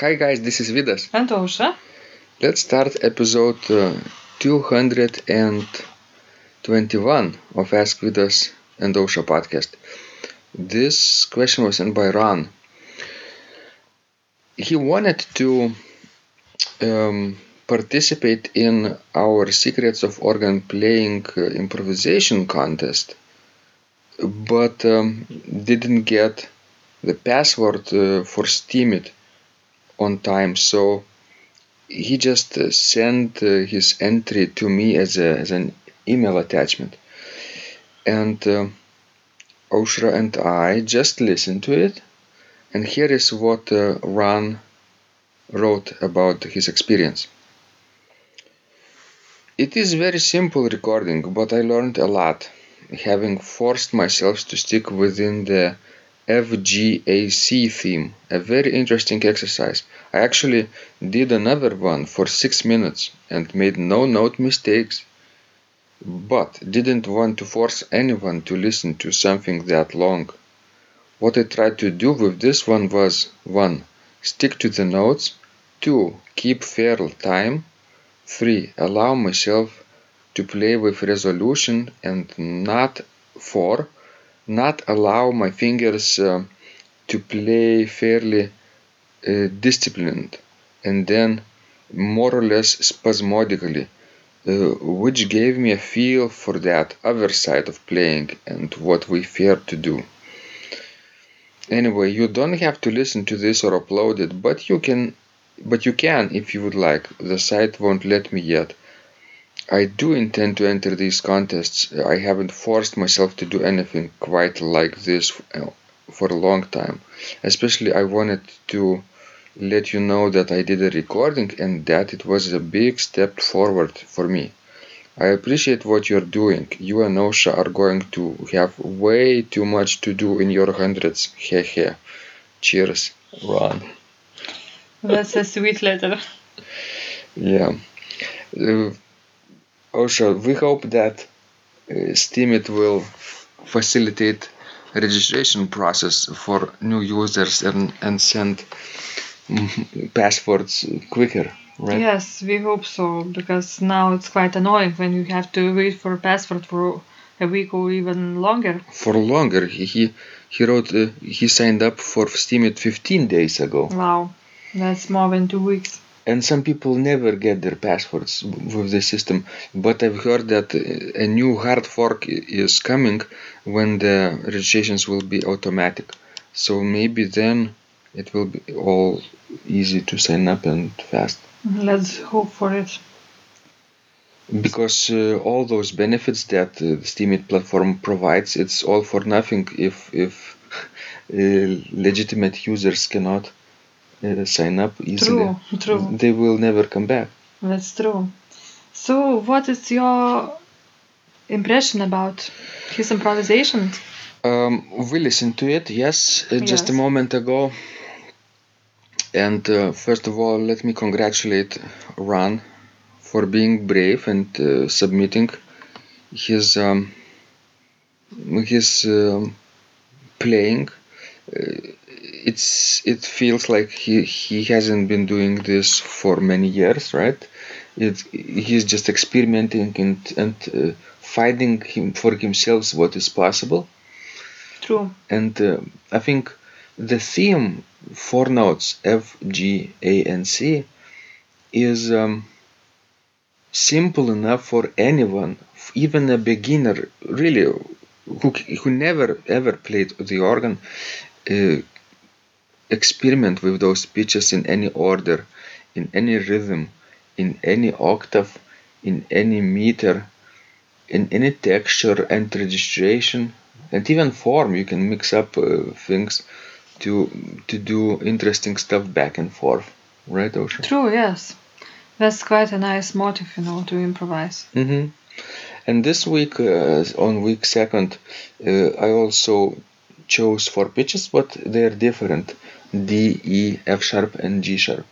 Hi guys, this is Vidas. And Ausra. Let's start episode uh, 221 of Ask Vidas and Ausra podcast. This question was sent by Ron. He wanted to um, participate in our Secrets of Organ Playing uh, improvisation contest, but um, didn't get the password uh, for Steemit on time. So he just uh, sent uh, his entry to me as, a, as an email attachment. And uh, Ausra and I just listened to it. And here is what uh, Ron wrote about his experience. It is very simple recording, but I learned a lot, having forced myself to stick within the FGAC theme, a very interesting exercise. I actually did another one for 6 minutes and made no note mistakes, but didn't want to force anyone to listen to something that long. What I tried to do with this one was 1. Stick to the notes, 2. Keep fair time, 3. Allow myself to play with resolution and not 4 not allow my fingers uh, to play fairly disciplined and then more or less spasmodically, uh, which gave me a feel for that other side of playing and what we fear to do. Anyway, you don't have to listen to this or upload it, but you can but you can if you would like. The site won't let me yet. I do intend to enter these contests. I haven't forced myself to do anything quite like this uh, for a long time. Especially, I wanted to let you know that I did a recording and that it was a big step forward for me. I appreciate what you're doing. You and Ausra are going to have way too much to do in your hundreds. Hehe. Cheers, Ron. That's a sweet letter. Yeah. Uh, also, we hope that uh, Steemit will facilitate registration process for new users and, and send passwords quicker, right? Yes, we hope so, because now it's quite annoying when you have to wait for a password for a week or even longer. For longer, he he, he wrote uh, he signed up for Steemit 15 days ago. Wow, that's more than two weeks. And some people never get their passwords with the system, but I've heard that a new hard fork is coming when the registrations will be automatic. So maybe then it will be all easy to sign up and fast. Let's hope for it. Because uh, all those benefits that uh, the Steemit platform provides, it's all for nothing if if uh, legitimate users cannot uh, sign up easily. True, true. They will never come back. That's true. So, what is your impression about his improvisation? Um, we listened to it, yes, uh, just a moment ago. And uh, first of all, let me congratulate Ron for being brave and uh, submitting his um, his um, playing. Uh, it's it feels like he he hasn't been doing this for many years, right? It he's just experimenting and and uh, finding him for himself what is possible True. and uh, I think the theme four notes F, G, A, and C is um, simple enough for anyone, even a beginner, really, who who never ever played the organ, uh, experiment with those pitches in any order, in any rhythm, in any octave, in any meter, in any texture and registration and even form. You can mix up uh, things to to do interesting stuff back and forth right Ausra? True, yes. That's quite a nice motive, you know, to improvise. hmm and this week uh, on week second uh, i also chose four pitches but they're different d e f sharp and g sharp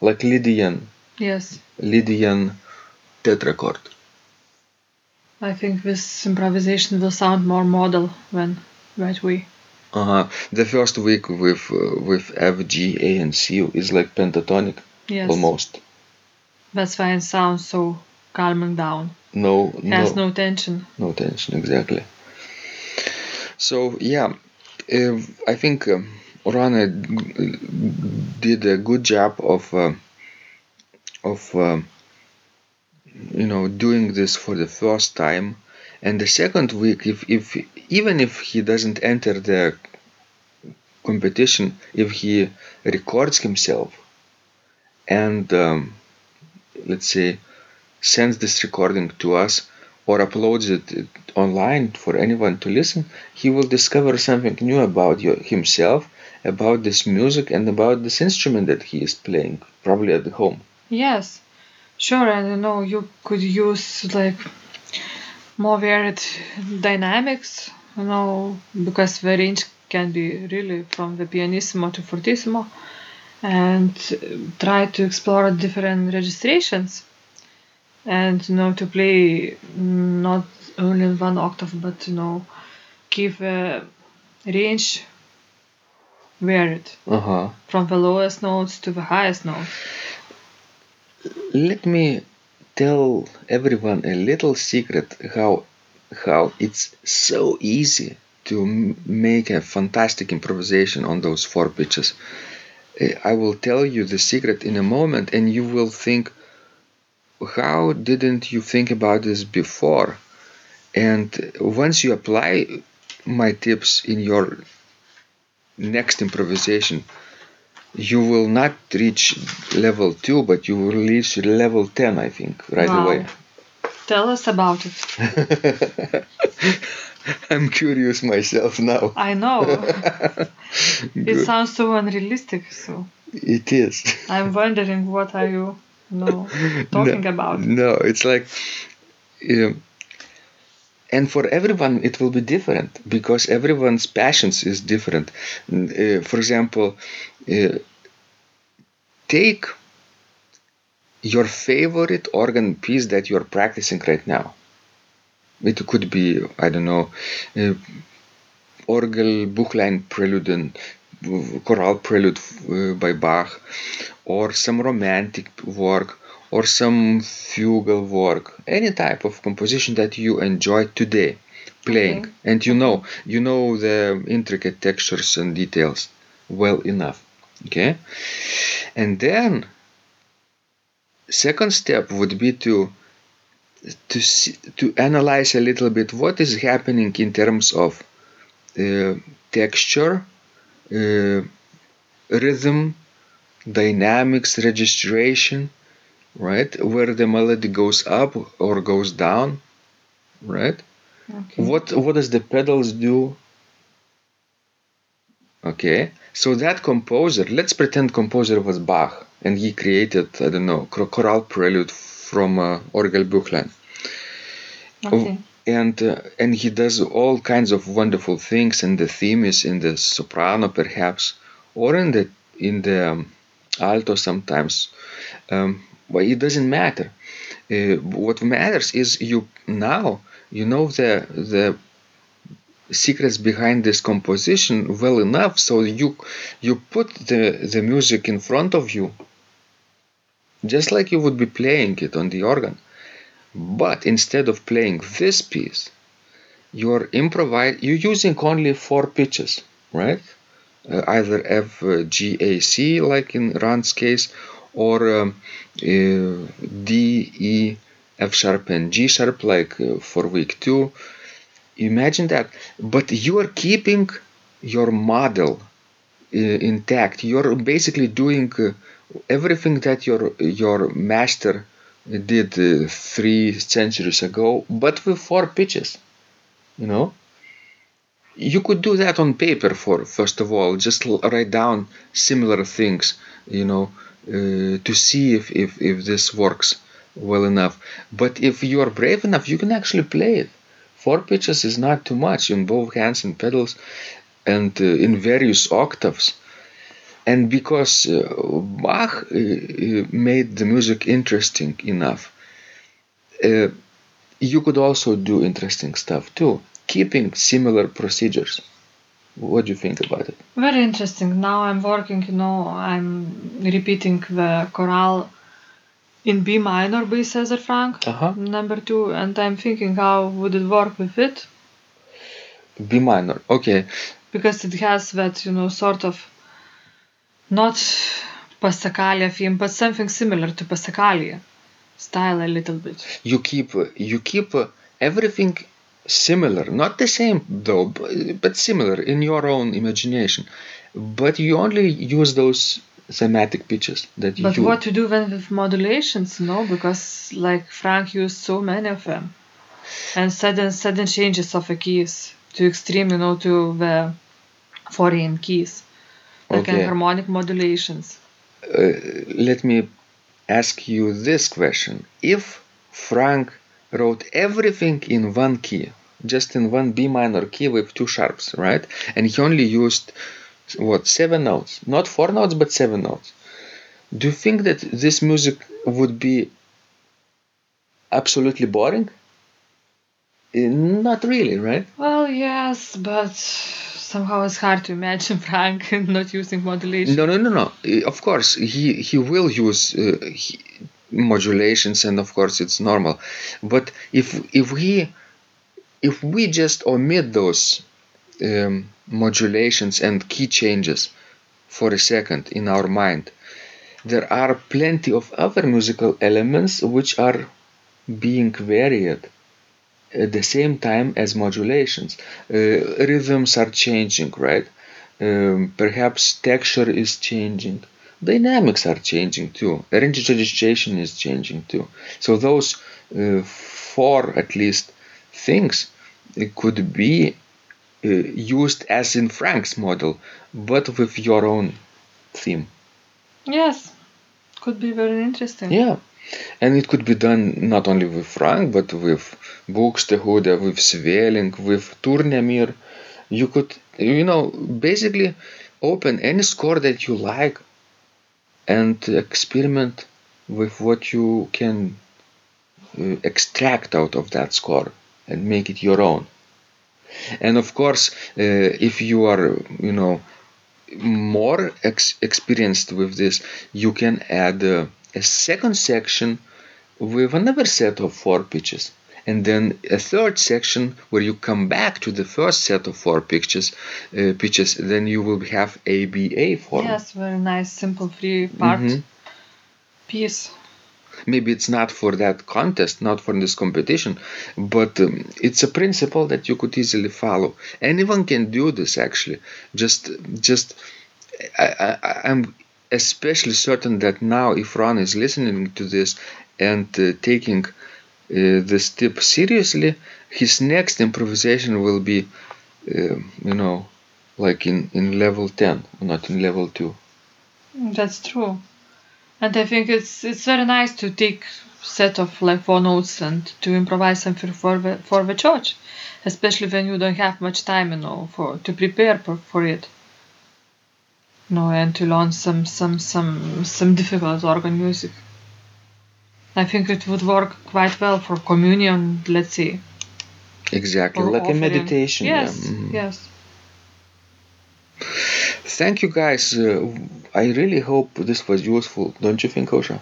like lydian Yes. lydian tetrachord I think this improvisation will sound more modal when right way. Uh-huh. The first week with uh, with F, G, A, and C is like pentatonic Yes. almost. That's why it sounds so calming down. No, Has no, no tension. no tension exactly. So yeah, uh, I think um, Rana did a good job of uh, of um you know doing this for the first time, and the second week, if if even if he doesn't enter the competition, if he records himself and um, let's say sends this recording to us or uploads it online for anyone to listen, he will discover something new about you, himself, about this music, and about this instrument that he is playing, probably at home. Yes, sure. And you know, you could use like more varied dynamics, you know, because the range can be really from the pianissimo to fortissimo, and try to explore different registrations, and you know, to play not only in one octave, but you know, give a range varied Uh huh. from the lowest notes to the highest notes. Let me tell everyone a little secret how how it's so easy to make a fantastic improvisation on those four pitches. Uh, I will tell you the secret in a moment, and you will think, how didn't you think about this before? And once you apply my tips in your next improvisation, you will not reach level 2, but you will reach level 10, I think, right Wow. away. Tell us about it. I'm curious myself now. I know. it sounds so unrealistic. So It is. I'm wondering what are you, you know, talking no, about? No, it's like, um, and for everyone it will be different because everyone's passions is different. Uh, for example, uh, take your favorite organ piece that you're practicing right now. It could be I don't know, uh, Orgel Buchlein Prelude and Chorale Prelude uh, by Bach, or some romantic work, or some fugal work, any type of composition that you enjoy today playing, Okay. and you know you know the intricate textures and details well enough. Okay, and then second step would be to to see, to analyze a little bit what is happening in terms of uh, texture, uh, rhythm, dynamics, registration, right? Where the melody goes up or goes down, right? Okay. What what does the pedals do? Okay, so that composer, let's pretend composer was Bach, and he created I don't know chor- chorale prelude from uh, Orgel Buchlein Okay. and uh, and he does all kinds of wonderful things and the theme is in the soprano perhaps or in the in the um, alto sometimes um, but it doesn't matter uh, what matters is you now you know the the secrets behind this composition well enough so you you put the the music in front of you just like you would be playing it on the organ but instead of playing this piece, you're improvise you're using only four pitches, right? Uh, either F, G, A, C, like in Ron's case, or um, D, E, F sharp, and G sharp, like uh, for week two. Imagine that, but you are keeping your model uh, intact. You're basically doing uh, everything that your your master did uh, three centuries ago, but with four pitches. You know, you could do that on paper for first of all, just write down similar things. You know, to see if, if if this works well enough. But if you are brave enough, you can actually play it. Four pitches is not too much in both hands and pedals, and uh, in various octaves and because uh, Bach uh, uh, made the music interesting enough, uh, you could also do interesting stuff too, keeping similar procedures. What do you think about it? Very interesting. Now I'm working, you know, I'm repeating the chorale in B minor by César Franck, Uh-huh. number two, and I'm thinking how would it work with it B minor. Okay. because it has that, you know, sort of not Passacaglia theme, but something similar to Passacaglia style a little bit. You keep you keep everything similar, not the same though, but, similar in your own imagination. But you only use those thematic pitches that you. But what to do then with modulations, no? Because like Franck used so many of them, and sudden sudden changes of the keys to extreme, you know, to the foreign keys, like Okay. harmonic modulations. uh, let me ask you this question. If Franck wrote everything in one key, just in one B minor key with two sharps, right? And he only used what seven notes, not four notes, but seven notes. Do you think that this music would be absolutely boring? Not really, right? Well, yes, but somehow it's hard to imagine Franck not using modulation. No, no, no, no. Of course, he he will use uh, he, modulations, and of course it's normal. But if if we if we just omit those um, modulations and key changes for a second in our mind, there are plenty of other musical elements which are being varied at the same time as modulations. Uh, rhythms are changing, right? Um, perhaps texture is changing. Dynamics are changing too. Range registration is changing too. So those uh, four at least things could be uh, used as in Franck's model, but with your own theme. Yes, could be very interesting. Yeah, and it could be done not only with Frank, but with Buxtehude, with Sweelinck, with Tournemire. You could, you know, basically open any score that you like and experiment with what you can uh, extract out of that score and make it your own. And of course, uh, if you are, you know, more ex- experienced with this, you can add uh, a second section with another set of four pitches. And then a third section where you come back to the first set of four pitches, uh, pitches. Then you will have ABA form. Yes, very nice, simple, free part Mhm. piece. Maybe it's not for that contest, not for this competition, but um, it's a principle that you could easily follow. Anyone can do this actually. Just, just, I, I, I'm especially certain that now, if Ron is listening to this and uh, taking uh, this tip seriously, his next improvisation will be, uh, you know, like in, in level 10, not in level 2. That's true. And I think it's it's very nice to take set of like four notes and to improvise something for the for the church, especially when you don't have much time, you know, for to prepare for, for it. You No, and to learn some some some some difficult organ music. I think it would work quite well for communion, let's say. Exactly, or like a offering. meditation. yeah. Yes, Mhm. yes. Thank you guys. Uh, I really hope this was useful. Don't you think, Ausra?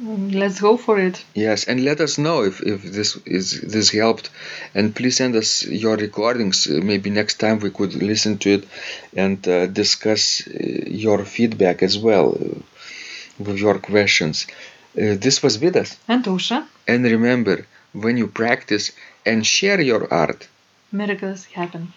Let's go for it. Yes, and let us know if, if this is this helped, and please send us your recordings. Uh, Maybe next time we could listen to it and uh, discuss uh, your feedback as well uh, with your questions. Uh, this was Vidas, And Ausra, and remember, when you practice and share your art, miracles happen.